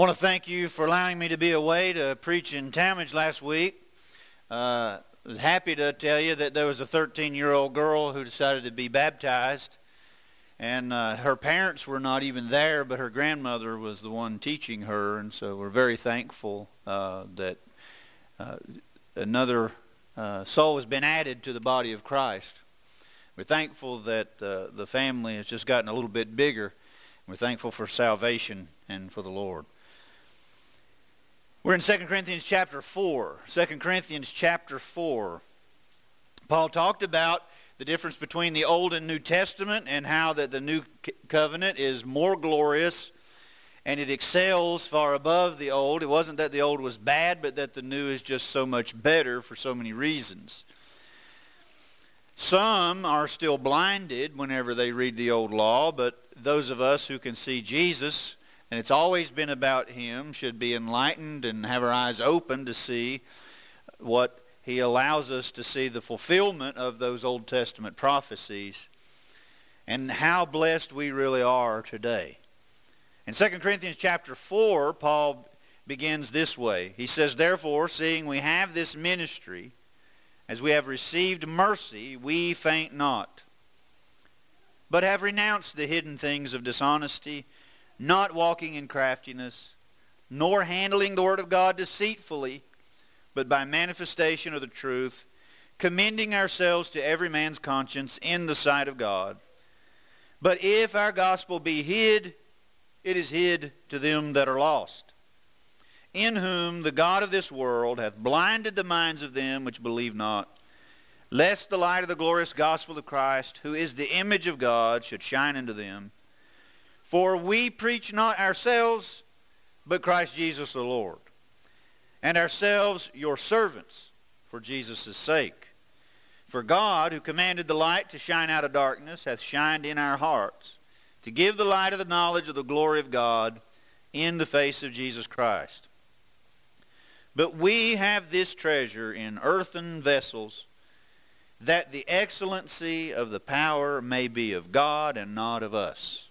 I want to thank you for allowing me to be away to preach in Tallmadge last week. Uh, I was happy to tell you that there was a 13-year-old girl who decided to be baptized, and uh, her parents were not even there, but her grandmother was the one teaching her, and so we're very thankful uh, that uh, another uh, soul has been added to the body of Christ. We're thankful that uh, the family has just gotten a little bit bigger. We're thankful for salvation and for the Lord. We're in 2 Corinthians chapter 4. 2 Corinthians chapter 4. Paul talked about the difference between the Old and New Testament and how that the New Covenant is more glorious and it excels far above the Old. It wasn't that the Old was bad, but that the New is just so much better for so many reasons. Some are still blinded whenever they read the Old Law, but those of us who can see Jesus and it's always been about him, should be enlightened and have our eyes open to see what he allows us to see the fulfillment of those Old Testament prophecies and how blessed we really are today. In 2 Corinthians chapter 4, Paul begins this way. He says, Therefore, seeing we have this ministry, as we have received mercy, we faint not, but have renounced the hidden things of dishonesty, not walking in craftiness, nor handling the word of God deceitfully, but by manifestation of the truth, commending ourselves to every man's conscience in the sight of God. But if our gospel be hid, it is hid to them that are lost, in whom the God of this world hath blinded the minds of them which believe not, lest the light of the glorious gospel of Christ, who is the image of God, should shine into them. For we preach not ourselves, but Christ Jesus the Lord, and ourselves your servants for Jesus' sake. For God, who commanded the light to shine out of darkness, hath shined in our hearts, to give the light of the knowledge of the glory of God in the face of Jesus Christ. But we have this treasure in earthen vessels, that the excellency of the power may be of God and not of us.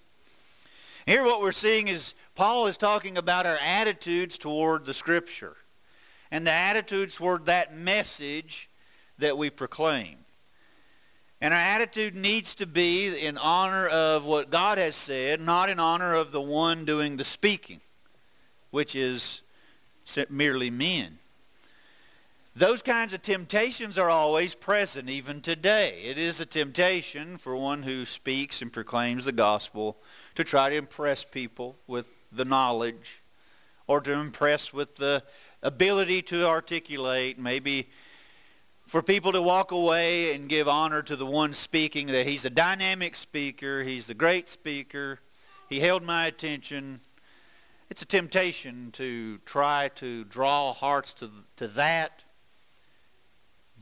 Here what we're seeing is Paul is talking about our attitudes toward the Scripture and the attitudes toward that message that we proclaim. And our attitude needs to be in honor of what God has said, not in honor of the one doing the speaking, which is merely men. Those kinds of temptations are always present, even today. It is a temptation for one who speaks and proclaims the gospel to try to impress people with the knowledge or to impress with the ability to articulate, maybe for people to walk away and give honor to the one speaking, that he's a dynamic speaker, he's a great speaker, he held my attention. It's a temptation to try to draw hearts to, to that.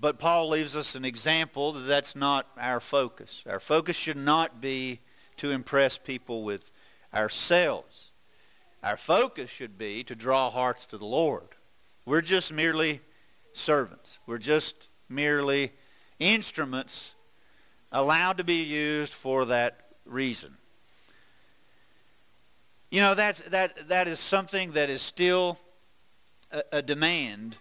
But Paul leaves us an example that that's not our focus. Our focus should not be to impress people with ourselves. Our focus should be to draw hearts to the Lord. We're just merely servants. We're just merely instruments allowed to be used for that reason. You know, that's, that, that is something that is still a, a demand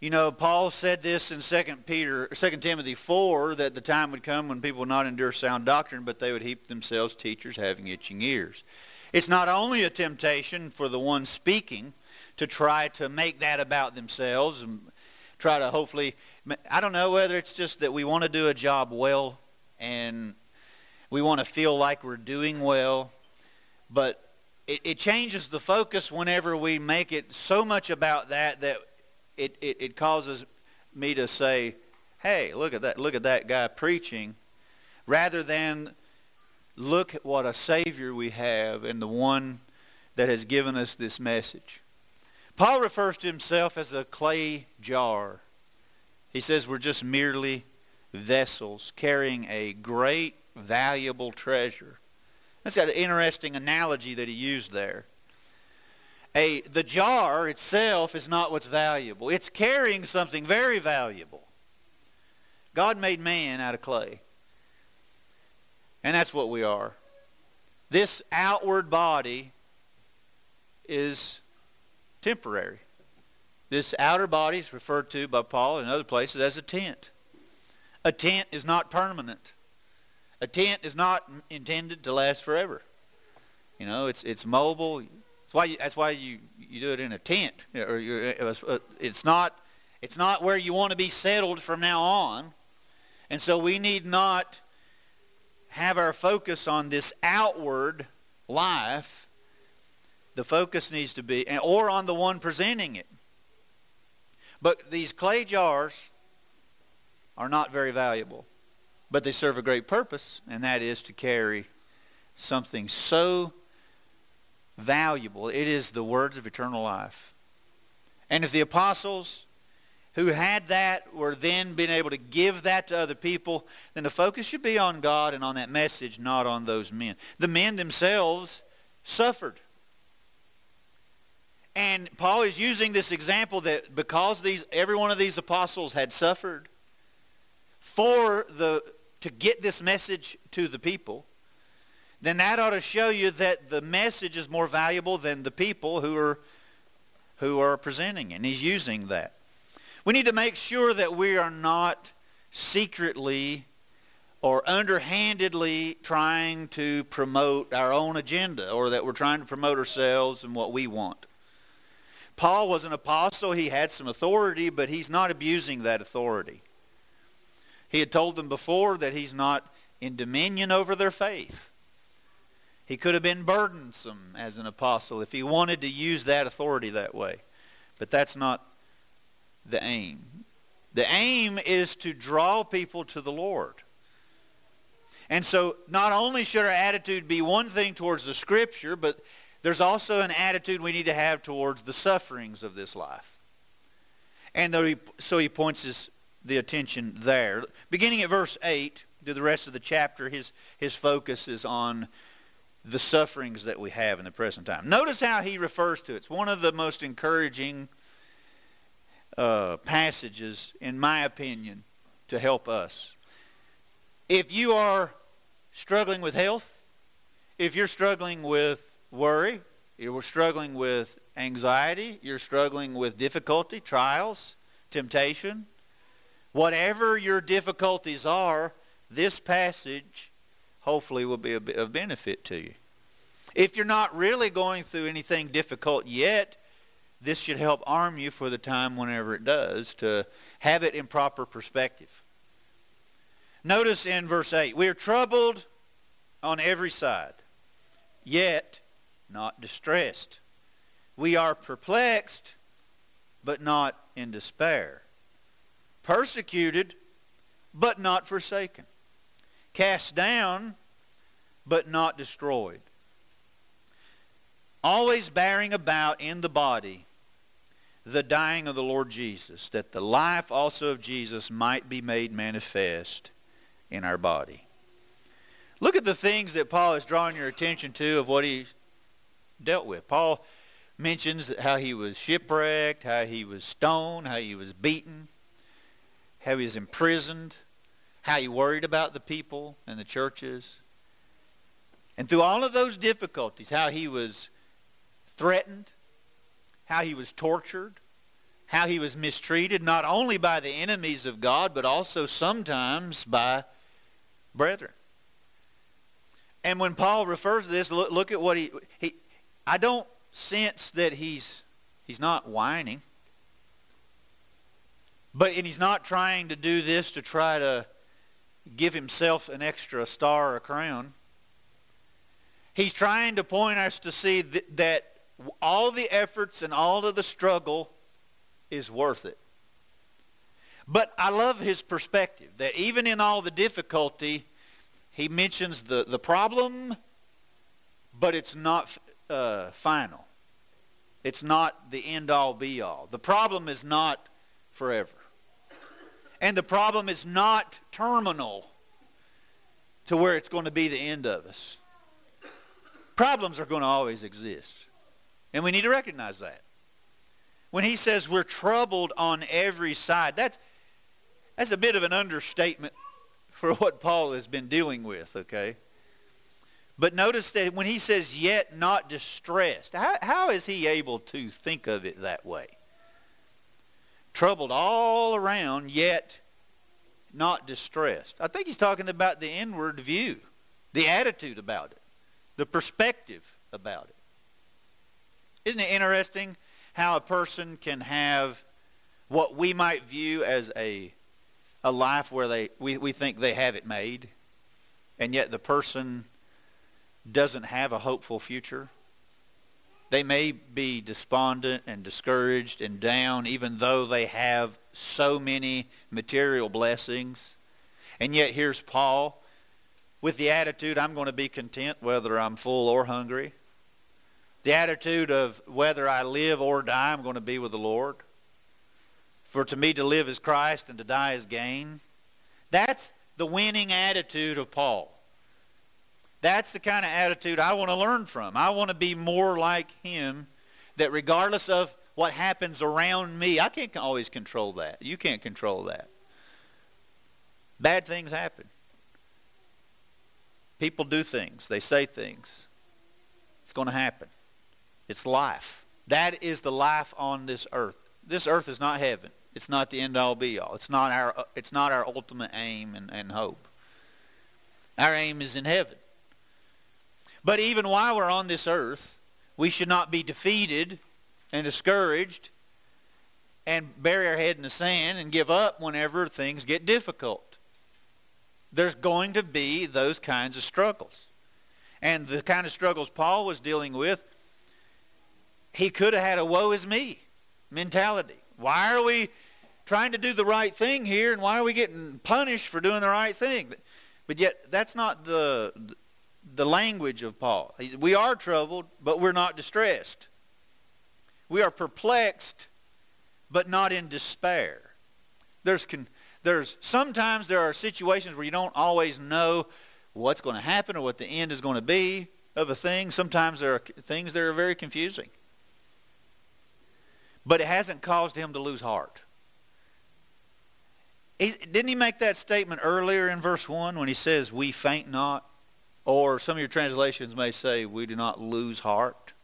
you know, Paul said this in 2 Peter, 2 Timothy 4, that the time would come when people would not endure sound doctrine, but they would heap themselves teachers having itching ears. It's not only a temptation for the one speaking to try to make that about themselves and try to hopefully, I don't know whether it's just that we want to do a job well and we want to feel like we're doing well, but it, it changes the focus whenever we make it so much about that that it, it, it causes me to say, hey, look at that, look at that guy preaching, rather than look at what a Savior we have and the one that has given us this message. Paul refers to himself as a clay jar. He says we're just merely vessels carrying a great, valuable treasure. That's an interesting analogy that he used there a, the jar itself is not what's valuable. It's carrying something very valuable. God made man out of clay. And that's what we are. This outward body is temporary. This outer body is referred to by Paul in other places as a tent. A tent is not permanent. A tent is not intended to last forever. You know, it's it's mobile. That's why you, that's why you, you do it in a tent. Or uh, it's not it's not where you want to be settled from now on. And so we need not have our focus on this outward life. The focus needs to be, or on the one presenting it. But these clay jars are not very valuable. But they serve a great purpose, and that is to carry something so valuable. It is the words of eternal life. And if the apostles who had that were then being able to give that to other people, then the focus should be on God and on that message, not on those men. The men themselves suffered. And Paul is using this example that because these every one of these apostles had suffered for the to get this message to the people, then that ought to show you that the message is more valuable than the people who are who are presenting it. And he's using that. We need to make sure that we are not secretly or underhandedly trying to promote our own agenda or that we're trying to promote ourselves and what we want. Paul was an apostle. He had some authority, but he's not abusing that authority. He had told them before that he's not in dominion over their faith. He could have been burdensome as an apostle if he wanted to use that authority that way. But that's not the aim. The aim is to draw people to the Lord. And so not only should our attitude be one thing towards the Scripture, but there's also an attitude we need to have towards the sufferings of this life. And so he points his, the attention there. Beginning at verse 8 through the rest of the chapter, his, his focus is on the sufferings that we have in the present time. Notice how he refers to it. It's one of the most encouraging uh, passages, in my opinion, to help us. If you are struggling with health, if you're struggling with worry, you're struggling with anxiety, you're struggling with difficulty, trials, temptation, whatever your difficulties are, this passage hopefully will be of benefit to you. If you're not really going through anything difficult yet, this should help arm you for the time whenever it does to have it in proper perspective. Notice in verse 8, we are troubled on every side, yet not distressed. We are perplexed, but not in despair. Persecuted, but not forsaken. Cast down, but not destroyed. Always bearing about in the body the dying of the Lord Jesus, that the life also of Jesus might be made manifest in our body. Look at the things that Paul is drawing your attention to of what he dealt with. Paul mentions how he was shipwrecked, how he was stoned, how he was beaten, how he was imprisoned, how he worried about the people and the churches. And through all of those difficulties, how he was threatened, how he was tortured, how he was mistreated, not only by the enemies of God, but also sometimes by brethren. And when Paul refers to this, look, look at what he, he, I don't sense that he's he's not whining. But and he's not trying to do this to try to give himself an extra star or a crown. He's trying to point us to see that, that all the efforts and all of the struggle is worth it. But I love his perspective that even in all the difficulty, he mentions the, the problem, but it's not uh, final. It's not the end all be all. The problem is not forever. And the problem is not terminal to where it's going to be the end of us. Problems are going to always exist. And we need to recognize that. When he says we're troubled on every side, that's, that's a bit of an understatement for what Paul has been dealing with, okay? But notice that when he says yet not distressed, how, how is he able to think of it that way? Troubled all around, yet not distressed. I think he's talking about the inward view, the attitude about it, the perspective about it. Isn't it interesting how a person can have what we might view as a, a life where they, we, we think they have it made, and yet the person doesn't have a hopeful future? They may be despondent and discouraged and down even though they have so many material blessings. And yet here's Paul with the attitude, I'm going to be content whether I'm full or hungry. The attitude of whether I live or die, I'm going to be with the Lord. For to me to live is Christ and to die is gain. That's the winning attitude of Paul. That's the kind of attitude I want to learn from. I want to be more like him that regardless of what happens around me, I can't always control that. You can't control that. Bad things happen. People do things. They say things. It's going to happen. It's life. That is the life on this earth. This earth is not heaven. It's not the end all be all. It's not our, uh, it's not our ultimate aim and, and hope. Our aim is in heaven. But even while we're on this earth, we should not be defeated and discouraged and bury our head in the sand and give up whenever things get difficult. There's going to be those kinds of struggles. And the kind of struggles Paul was dealing with, he could have had a woe is me mentality. Why are we trying to do the right thing here and why are we getting punished for doing the right thing? But yet that's not the the language of Paul. We are troubled, but we're not distressed. We are perplexed, but not in despair. There's, there's sometimes there are situations where you don't always know what's going to happen or what the end is going to be of a thing. Sometimes there are things that are very confusing. But it hasn't caused him to lose heart. He, didn't he make that statement earlier in verse 1 when he says, we faint not? Or some of your translations may say, we do not lose heart.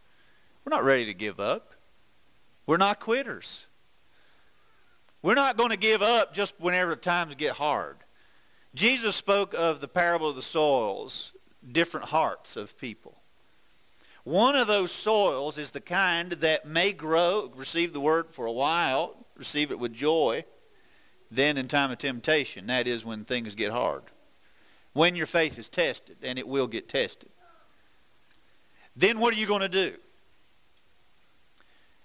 We're not ready to give up. We're not quitters. We're not going to give up just whenever times get hard. Jesus spoke of the parable of the soils, different hearts of people. One of those soils is the kind that may grow, receive the word for a while, receive it with joy, then in time of temptation, that is when things get hard. When your faith is tested, and it will get tested. Then what are you going to do?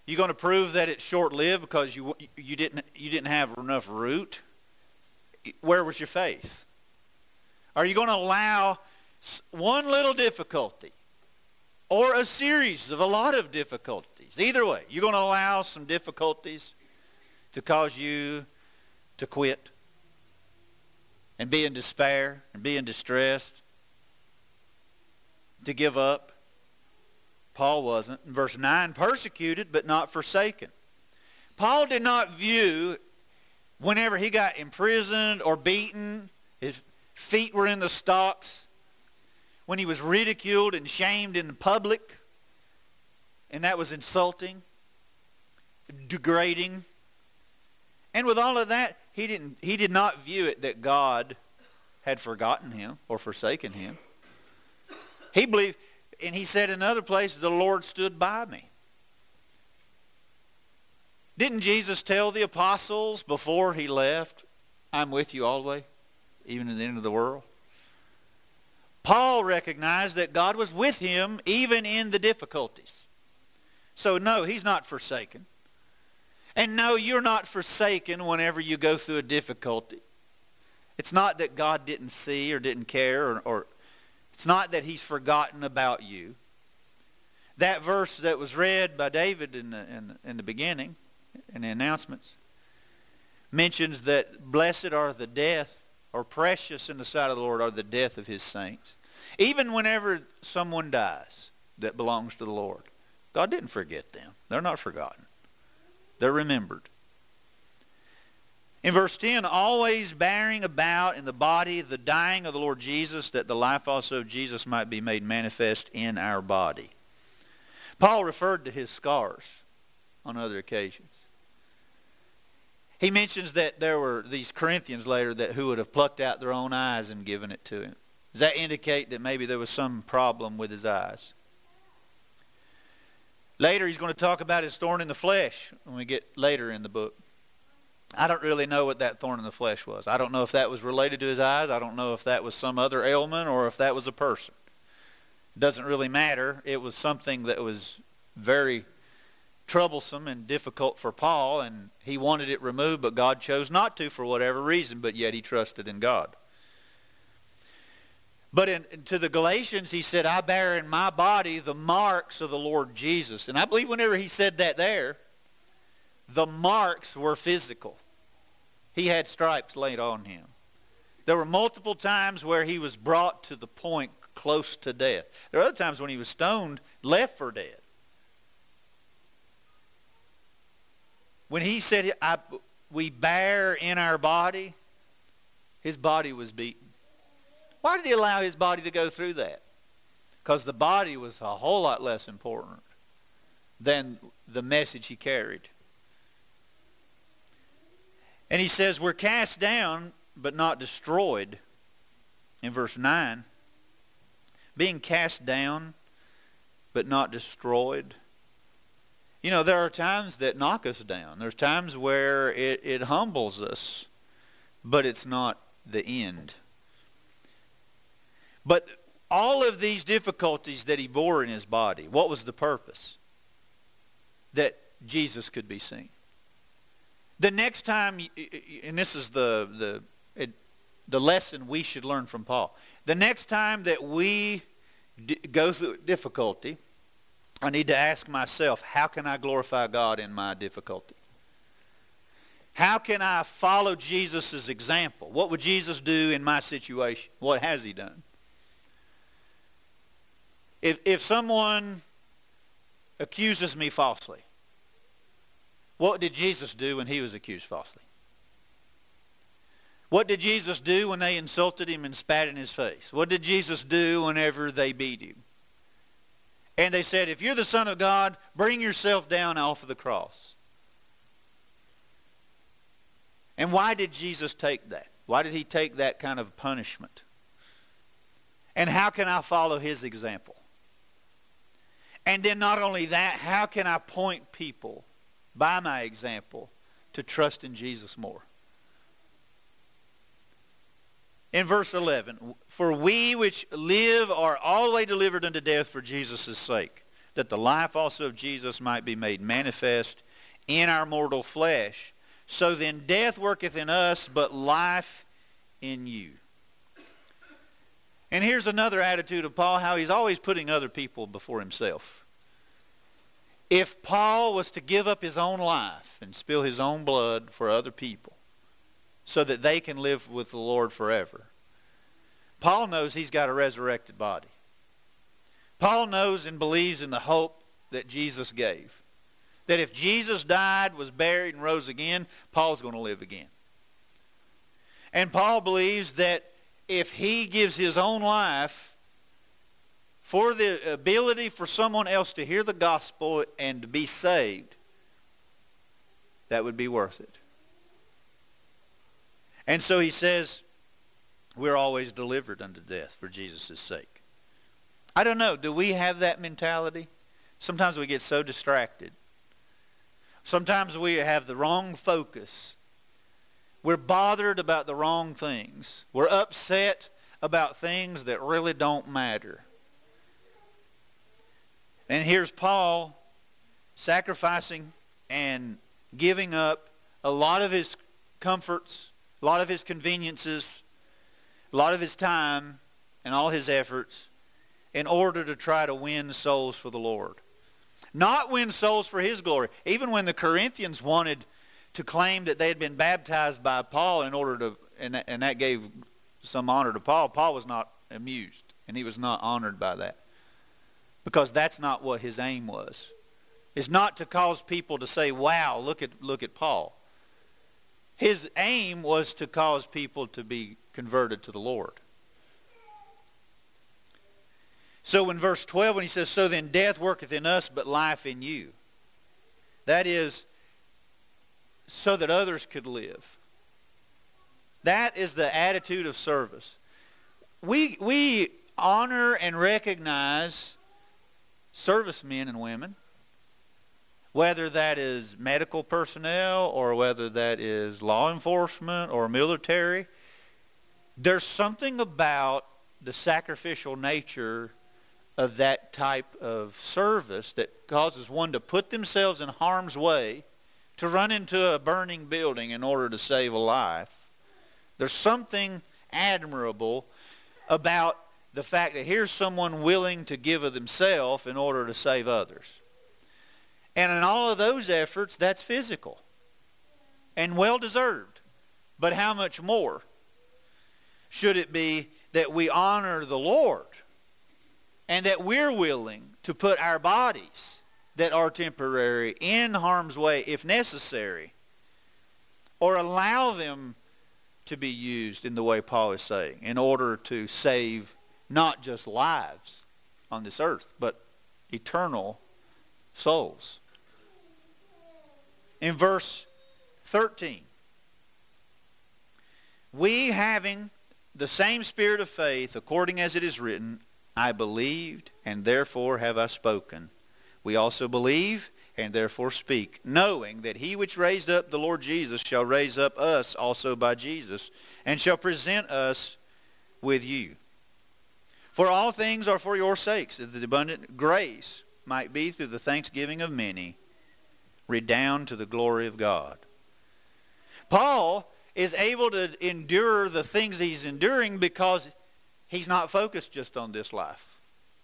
You're going to prove that it's short-lived because you you didn't you didn't have enough root? Where was your faith? Are you going to allow one little difficulty or a series of a lot of difficulties? Either way, you're going to allow some difficulties to cause you to quit and be in despair and be in distress, to give up. Paul wasn't. In verse 9, persecuted but not forsaken. Paul did not view whenever he got imprisoned or beaten, his feet were in the stocks, when he was ridiculed and shamed in public, and that was insulting, degrading. And with all of that, he, didn't, he did not view it that God had forgotten him or forsaken him. He believed and he said in another place, the Lord stood by me. Didn't Jesus tell the apostles before he left, I'm with you all the way, even to the end of the world? Paul recognized that God was with him even in the difficulties. So no, he's not forsaken. And no, you're not forsaken whenever you go through a difficulty. It's not that God didn't see or didn't care or, or it's not that he's forgotten about you. That verse that was read by David in the, in, in the beginning, in the announcements, mentions that blessed are the death, or precious in the sight of the Lord are the death of his saints. Even whenever someone dies that belongs to the Lord, God didn't forget them. They're not forgotten. They're remembered. In verse 10, always bearing about in the body the dying of the Lord Jesus, that the life also of Jesus might be made manifest in our body. Paul referred to his scars on other occasions. He mentions that there were these Corinthians later that who would have plucked out their own eyes and given it to him. Does that indicate that maybe there was some problem with his eyes? Later, he's going to talk about his thorn in the flesh when we get later in the book. I don't really know what that thorn in the flesh was. I don't know if that was related to his eyes. I don't know if that was some other ailment or if that was a person. It doesn't really matter. It was something that was very troublesome and difficult for Paul, and he wanted it removed, but God chose not to for whatever reason, but yet he trusted in God. But in, to the Galatians, he said, I bear in my body the marks of the Lord Jesus. And I believe whenever he said that there, the marks were physical. He had stripes laid on him. There were multiple times where he was brought to the point close to death. There are other times when he was stoned, left for dead. When he said, we bear in our body, his body was beaten. Why did he allow his body to go through that? Because the body was a whole lot less important than the message he carried. And he says, we're cast down, but not destroyed. In verse 9, being cast down, but not destroyed. You know, there are times that knock us down. There's times where it, it humbles us, but it's not the end. But all of these difficulties that he bore in his body, what was the purpose? That Jesus could be seen. The next time, and this is the, the, the lesson we should learn from Paul. The next time that we go through difficulty, I need to ask myself, how can I glorify God in my difficulty? How can I follow Jesus' example? What would Jesus do in my situation? What has he done? If, if someone accuses me falsely, what did Jesus do when he was accused falsely? What did Jesus do when they insulted him and spat in his face? What did Jesus do whenever they beat him? And they said, if you're the Son of God, bring yourself down off of the cross. And why did Jesus take that? Why did he take that kind of punishment? And how can I follow his example? And then not only that, how can I point people by my example to trust in Jesus more? In verse 11, for we which live are always delivered unto death for Jesus' sake, that the life also of Jesus might be made manifest in our mortal flesh. So then death worketh in us, but life in you. And here's another attitude of Paul, how he's always putting other people before himself. If Paul was to give up his own life and spill his own blood for other people so that they can live with the Lord forever, Paul knows he's got a resurrected body. Paul knows and believes in the hope that Jesus gave. That if Jesus died, was buried, and rose again, Paul's going to live again. And Paul believes that if he gives his own life for the ability for someone else to hear the gospel and to be saved, that would be worth it. And so he says, we're always delivered unto death for Jesus' sake. I don't know. Do we have that mentality? Sometimes we get so distracted. Sometimes we have the wrong focus we're bothered about the wrong things. We're upset about things that really don't matter. And here's Paul sacrificing and giving up a lot of his comforts, a lot of his conveniences, a lot of his time, and all his efforts in order to try to win souls for the Lord. Not win souls for his glory. Even when the Corinthians wanted to claim that they had been baptized by Paul in order to, and that, and that gave some honor to Paul. Paul was not amused, and he was not honored by that. Because that's not what his aim was. It's not to cause people to say, wow, look at, look at Paul. His aim was to cause people to be converted to the Lord. So in verse 12, when he says, So then death worketh in us, but life in you. That is, so that others could live. That is the attitude of service. We, we honor and recognize servicemen and women, whether that is medical personnel or whether that is law enforcement or military. There's something about the sacrificial nature of that type of service that causes one to put themselves in harm's way to run into a burning building in order to save a life. There's something admirable about the fact that here's someone willing to give of themselves in order to save others. And in all of those efforts, that's physical and well deserved. But how much more should it be that we honor the Lord and that we're willing to put our bodies that are temporary in harm's way if necessary or allow them to be used in the way Paul is saying in order to save not just lives on this earth, but eternal souls. In verse 13, we having the same spirit of faith, according as it is written, I believed, and therefore have I spoken. We also believe, and therefore speak, knowing that he which raised up the Lord Jesus shall raise up us also by Jesus, and shall present us with you. For all things are for your sakes, that the abundant grace might be through the thanksgiving of many, redound to the glory of God. Paul is able to endure the things he's enduring because he's not focused just on this life.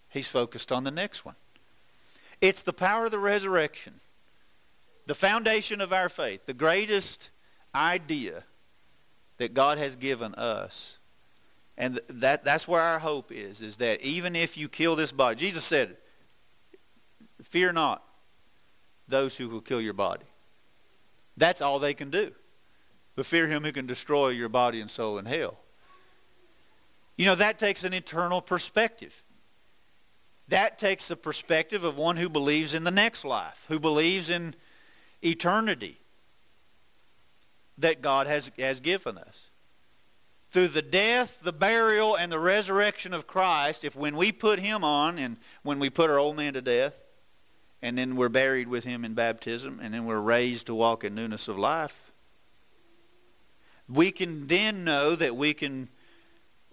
He's focused on the next one. It's the power of the resurrection, the foundation of our faith, the greatest idea that God has given us. And that, that's where our hope is, is that even if you kill this body, Jesus said, fear not those who will kill your body. That's all they can do. But fear him who can destroy your body and soul in hell. You know, that takes an eternal perspective. That takes the perspective of one who believes in the next life, who believes in eternity that God has, has given us. Through the death, the burial, and the resurrection of Christ, if when we put him on and when we put our old man to death, and then we're buried with him in baptism, and then we're raised to walk in newness of life, we can then know that we can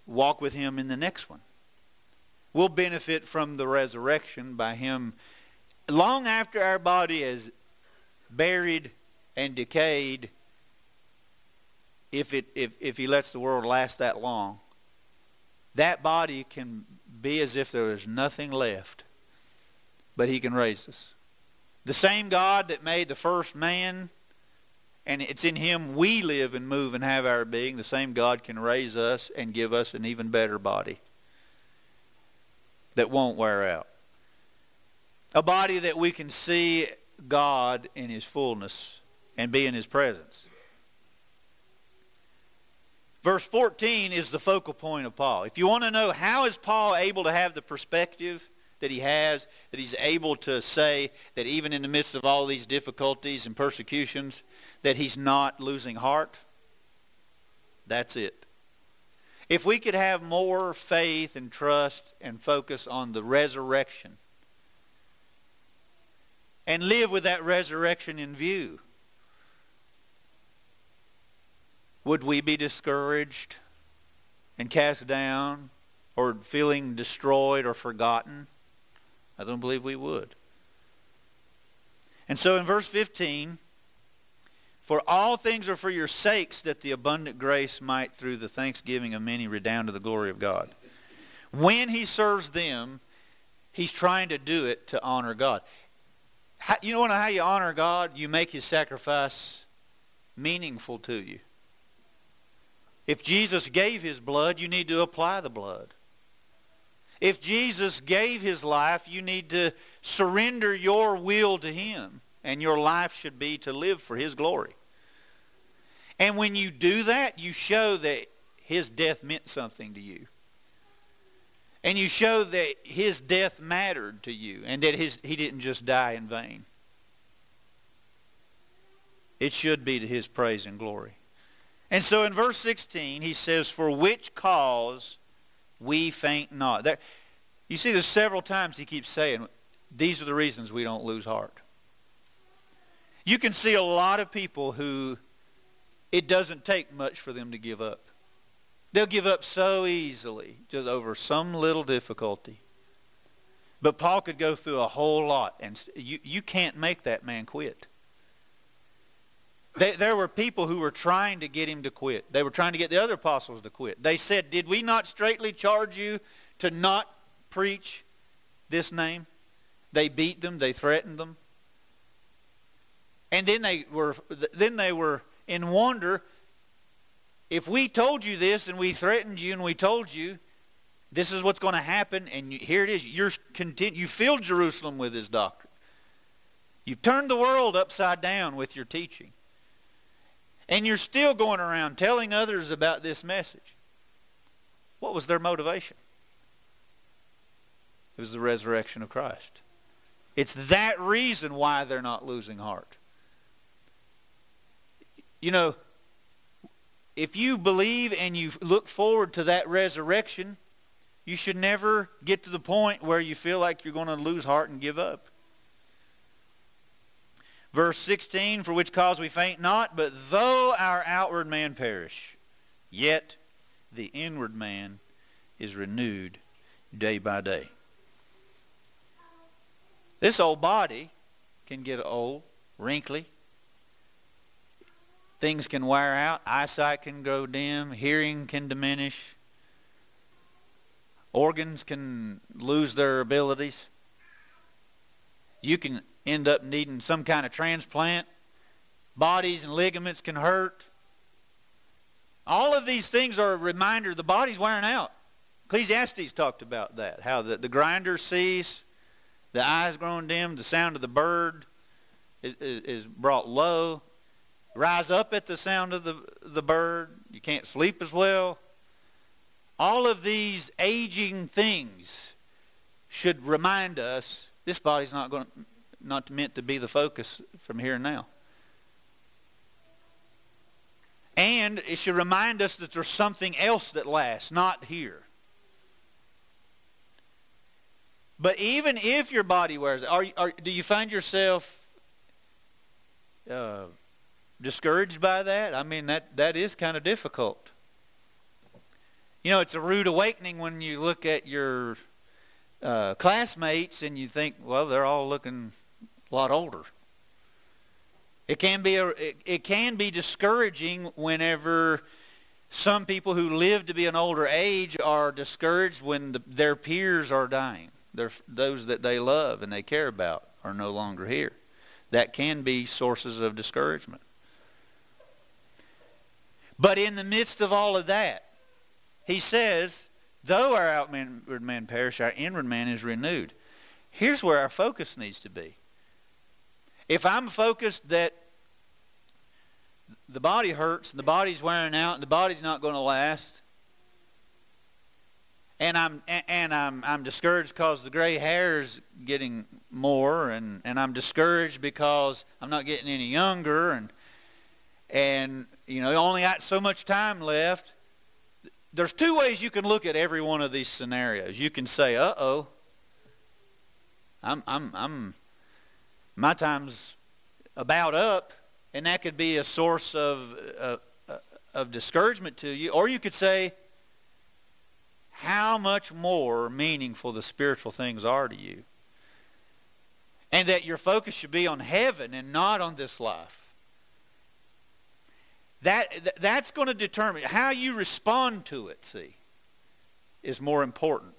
walk with him in the next one. We'll benefit from the resurrection by him long after our body is buried and decayed if it if, if he lets the world last that long that body can be as if there was nothing left but he can raise us. The same god that made the first man and it's in him we live and move and have our being the same god can raise us and give us an even better body that won't wear out. A body that we can see God in his fullness and be in his presence. Verse 14 is the focal point of Paul. If you want to know how is Paul able to have the perspective that he has, that he's able to say that even in the midst of all these difficulties and persecutions, that he's not losing heart, that's it. If we could have more faith and trust and focus on the resurrection and live with that resurrection in view, would we be discouraged and cast down or feeling destroyed or forgotten? I don't believe we would. And so in verse 15, for all things are for your sakes, that the abundant grace might, through the thanksgiving of many, redound to the glory of God. When he serves them, he's trying to do it to honor God. How, you know how you honor God? You make his sacrifice meaningful to you. If Jesus gave his blood, you need to apply the blood. If Jesus gave his life, you need to surrender your will to him and your life should be to live for his glory. And when you do that, you show that his death meant something to you. And you show that his death mattered to you and that his, he didn't just die in vain. It should be to his praise and glory. And so in verse 16, he says, For which cause we faint not. There, you see, there's several times he keeps saying, these are the reasons we don't lose heart. You can see a lot of people who it doesn't take much for them to give up. They'll give up so easily just over some little difficulty. But Paul could go through a whole lot, and you, you can't make that man quit. They, there were people who were trying to get him to quit. They were trying to get the other apostles to quit. They said, Did we not straightly charge you to not preach this name? They beat them. They threatened them. And then they were, then they were in wonder if we told you this and we threatened you and we told you this is what's going to happen and you, here it is you're content, you filled jerusalem with his doctrine. You've turned the world upside down with your teaching. And you're still going around telling others about this message. What was their motivation? It was the resurrection of christ. It's that reason why they're not losing heart you know if you believe and you look forward to that resurrection, you should never get to the point where you feel like you're going to lose heart and give up. Verse 16, for which cause we faint not, but though our outward man perish, yet the inward man is renewed day by day. This old body can get old, wrinkly, Things can wear out. Eyesight can go dim. Hearing can diminish. Organs can lose their abilities. You can end up needing some kind of transplant. Bodies and ligaments can hurt. All of these things are a reminder the body's wearing out. Ecclesiastes talked about that, how the, the grinder cease, the eyes growing dim, the sound of the bird is, is brought low rise up at the sound of the, the bird. You can't sleep as well. All of these aging things should remind us this body's not going not meant to be the focus from here and now. And it should remind us that there's something else that lasts, not here. But even if your body wears it, are, are, do you find yourself uh, discouraged by that? I mean, that, that is kind of difficult. You know, it's a rude awakening when you look at your uh, classmates and you think, well, they're all looking a lot older. It can be a, it, it can be discouraging whenever some people who live to be an older age are discouraged when the, their peers are dying. They're, those that they love and they care about are no longer here. That can be sources of discouragement. But in the midst of all of that, he says, though our outward man perish, our inward man is renewed. Here's where our focus needs to be. If I'm focused that the body hurts and the body's wearing out and the body's not going to last, and I'm and I'm I'm discouraged because the gray hair is getting more, and and I'm discouraged because I'm not getting any younger, and and you know, only got so much time left. There's two ways you can look at every one of these scenarios. You can say, "Uh-oh, I'm, I'm, I'm, my time's about up," and that could be a source of uh, of discouragement to you. Or you could say, "How much more meaningful the spiritual things are to you." And that your focus should be on heaven and not on this life. That, that's going to determine how you respond to it, see, is more important.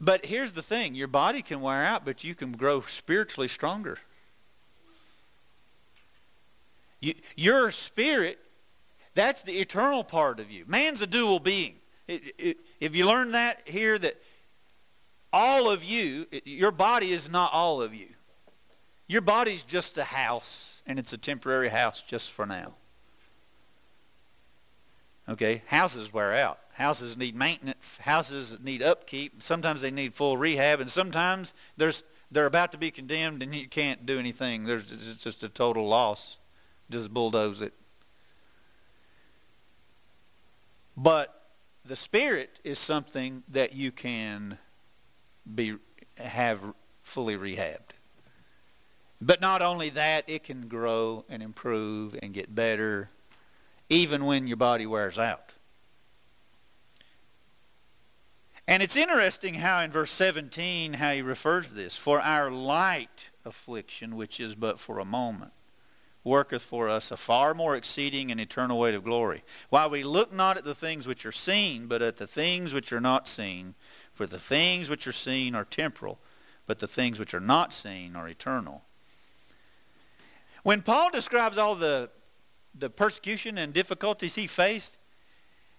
But here's the thing your body can wear out, but you can grow spiritually stronger. You, your spirit, that's the eternal part of you. Man's a dual being. It, it, if you learn that here, that all of you, your body is not all of you. Your body's just a house and it's a temporary house just for now. Okay, houses wear out. Houses need maintenance. Houses need upkeep. Sometimes they need full rehab, and sometimes there's they're about to be condemned and you can't do anything. There's it's just a total loss. Just bulldoze it. But the spirit is something that you can be have fully rehabbed. But not only that, it can grow and improve and get better even when your body wears out. And it's interesting how in verse 17 how he refers to this. For our light affliction, which is but for a moment, worketh for us a far more exceeding and eternal weight of glory. While we look not at the things which are seen, but at the things which are not seen. For the things which are seen are temporal, but the things which are not seen are eternal. When Paul describes all the, the persecution and difficulties he faced,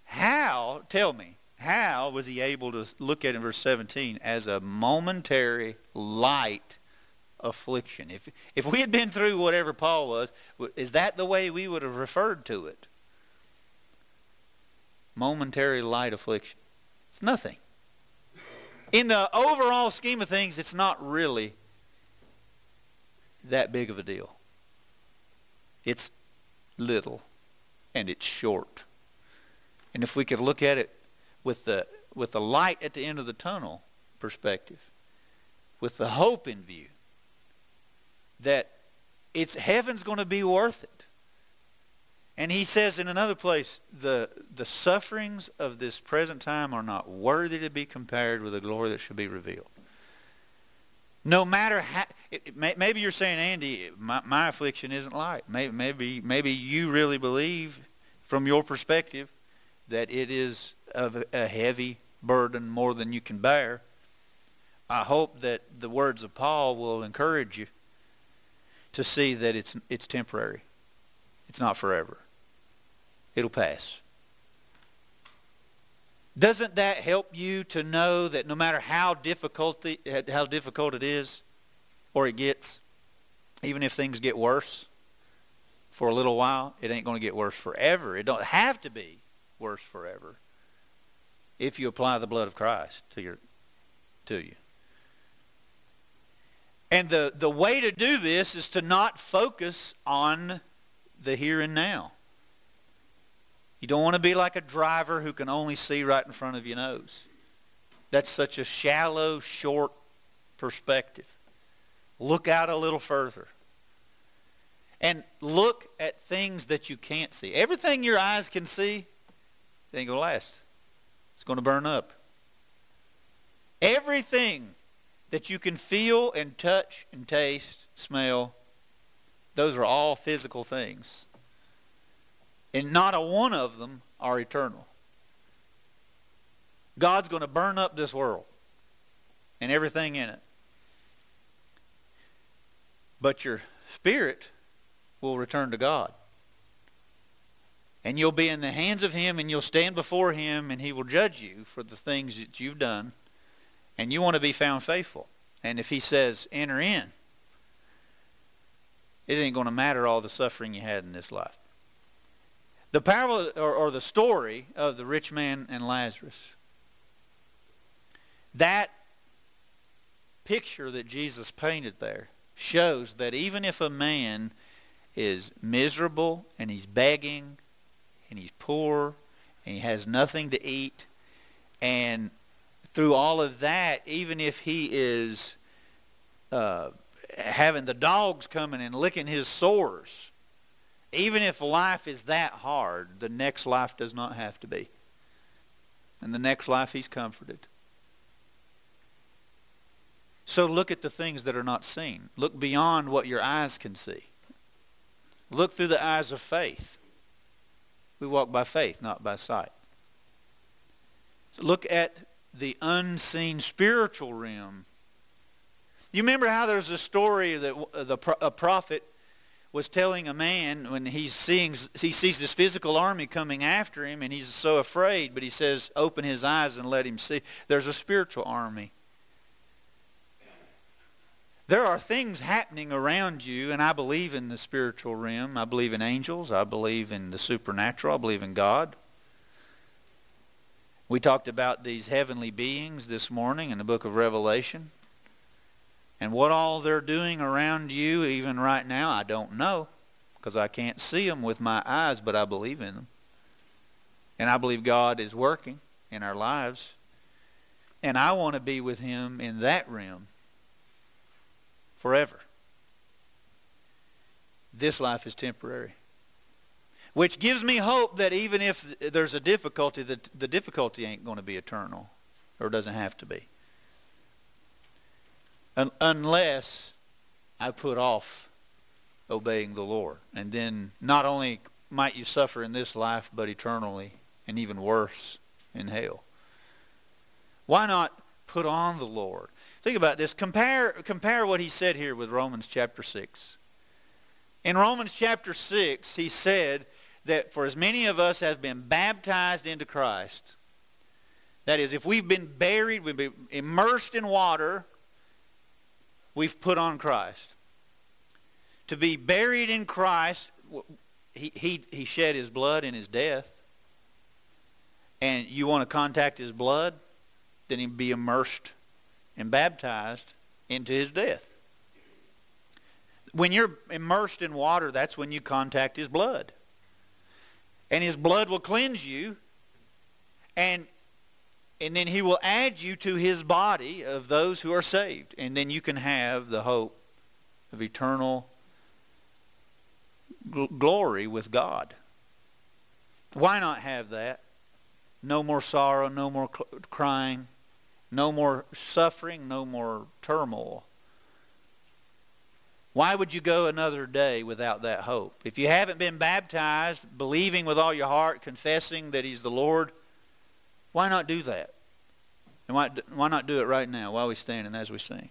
how, tell me, how was he able to look at in verse 17 as a momentary light affliction? If, if we had been through whatever Paul was, is that the way we would have referred to it? Momentary light affliction. It's nothing. In the overall scheme of things, it's not really that big of a deal. It's little and it's short. And if we could look at it with the, with the light at the end of the tunnel perspective, with the hope in view that it's heaven's going to be worth it. And he says in another place, the, the sufferings of this present time are not worthy to be compared with the glory that shall be revealed. No matter how, it, may, maybe you're saying, Andy, my, my affliction isn't light. Maybe, maybe, maybe you really believe from your perspective that it is of a heavy burden more than you can bear. I hope that the words of Paul will encourage you to see that it's, it's temporary. It's not forever. It'll pass. Doesn't that help you to know that no matter how difficult, how difficult it is or it gets, even if things get worse for a little while, it ain't going to get worse forever. It don't have to be worse forever if you apply the blood of Christ to your to you. And the, the way to do this is to not focus on the here and now. You don't want to be like a driver who can only see right in front of your nose. That's such a shallow, short perspective. Look out a little further. And look at things that you can't see. Everything your eyes can see, it ain't going to last. It's going to burn up. Everything that you can feel and touch and taste, smell, those are all physical things. And not a one of them are eternal. God's going to burn up this world and everything in it. But your spirit will return to God and you'll be in the hands of him and you'll stand before him and he will judge you for the things that you've done and you want to be found faithful and if he says enter in it ain't going to matter all the suffering you had in this life the parable or, or the story of the rich man and lazarus that picture that jesus painted there shows that even if a man is miserable and he's begging and he's poor and he has nothing to eat. And through all of that, even if he is uh, having the dogs coming and licking his sores, even if life is that hard, the next life does not have to be. And the next life he's comforted. So look at the things that are not seen. Look beyond what your eyes can see. Look through the eyes of faith. We walk by faith, not by sight. So look at the unseen spiritual realm. You remember how there's a story that uh, the a prophet was telling a man when he's seeing he sees this physical army coming after him and he's so afraid, but he says, "Open his eyes and let him see." There's a spiritual army There are things happening around you, and I believe in the spiritual realm. I believe in angels. I believe in the supernatural. I believe in God. We talked about these heavenly beings this morning in the book of Revelation. And what all they're doing around you, even right now, I don't know because I can't see them with my eyes, but I believe in them. And I believe God is working in our lives. And I want to be with him in that realm forever. This life is temporary. Which gives me hope that even if there's a difficulty, that the difficulty ain't going to be eternal, or doesn't have to be. Un- unless I put off obeying the Lord. And then not only might you suffer in this life, but eternally, and even worse, in hell. Why not put on the Lord? Think about this. Compare, compare what he said here with Romans chapter 6. In Romans chapter 6, he said that for as many of us have been baptized into Christ, that is, if we've been buried, we've been immersed in water, we've put on Christ. To be buried in Christ, he, he, he shed his blood in his death. And you want to contact his blood, then he be immersed and baptized into his death. When you're immersed in water, that's when you contact his blood and his blood will cleanse you and and then he will add you to his body of those who are saved. And then you can have the hope of eternal gl- glory with God. Why not have that? No more sorrow no more cl- crying no more suffering no more turmoil. Why would you go another day without that hope? If you haven't been baptized, believing with all your heart, confessing that he's the Lord, why not do that? And why, why not do it right now while we stand and as we sing?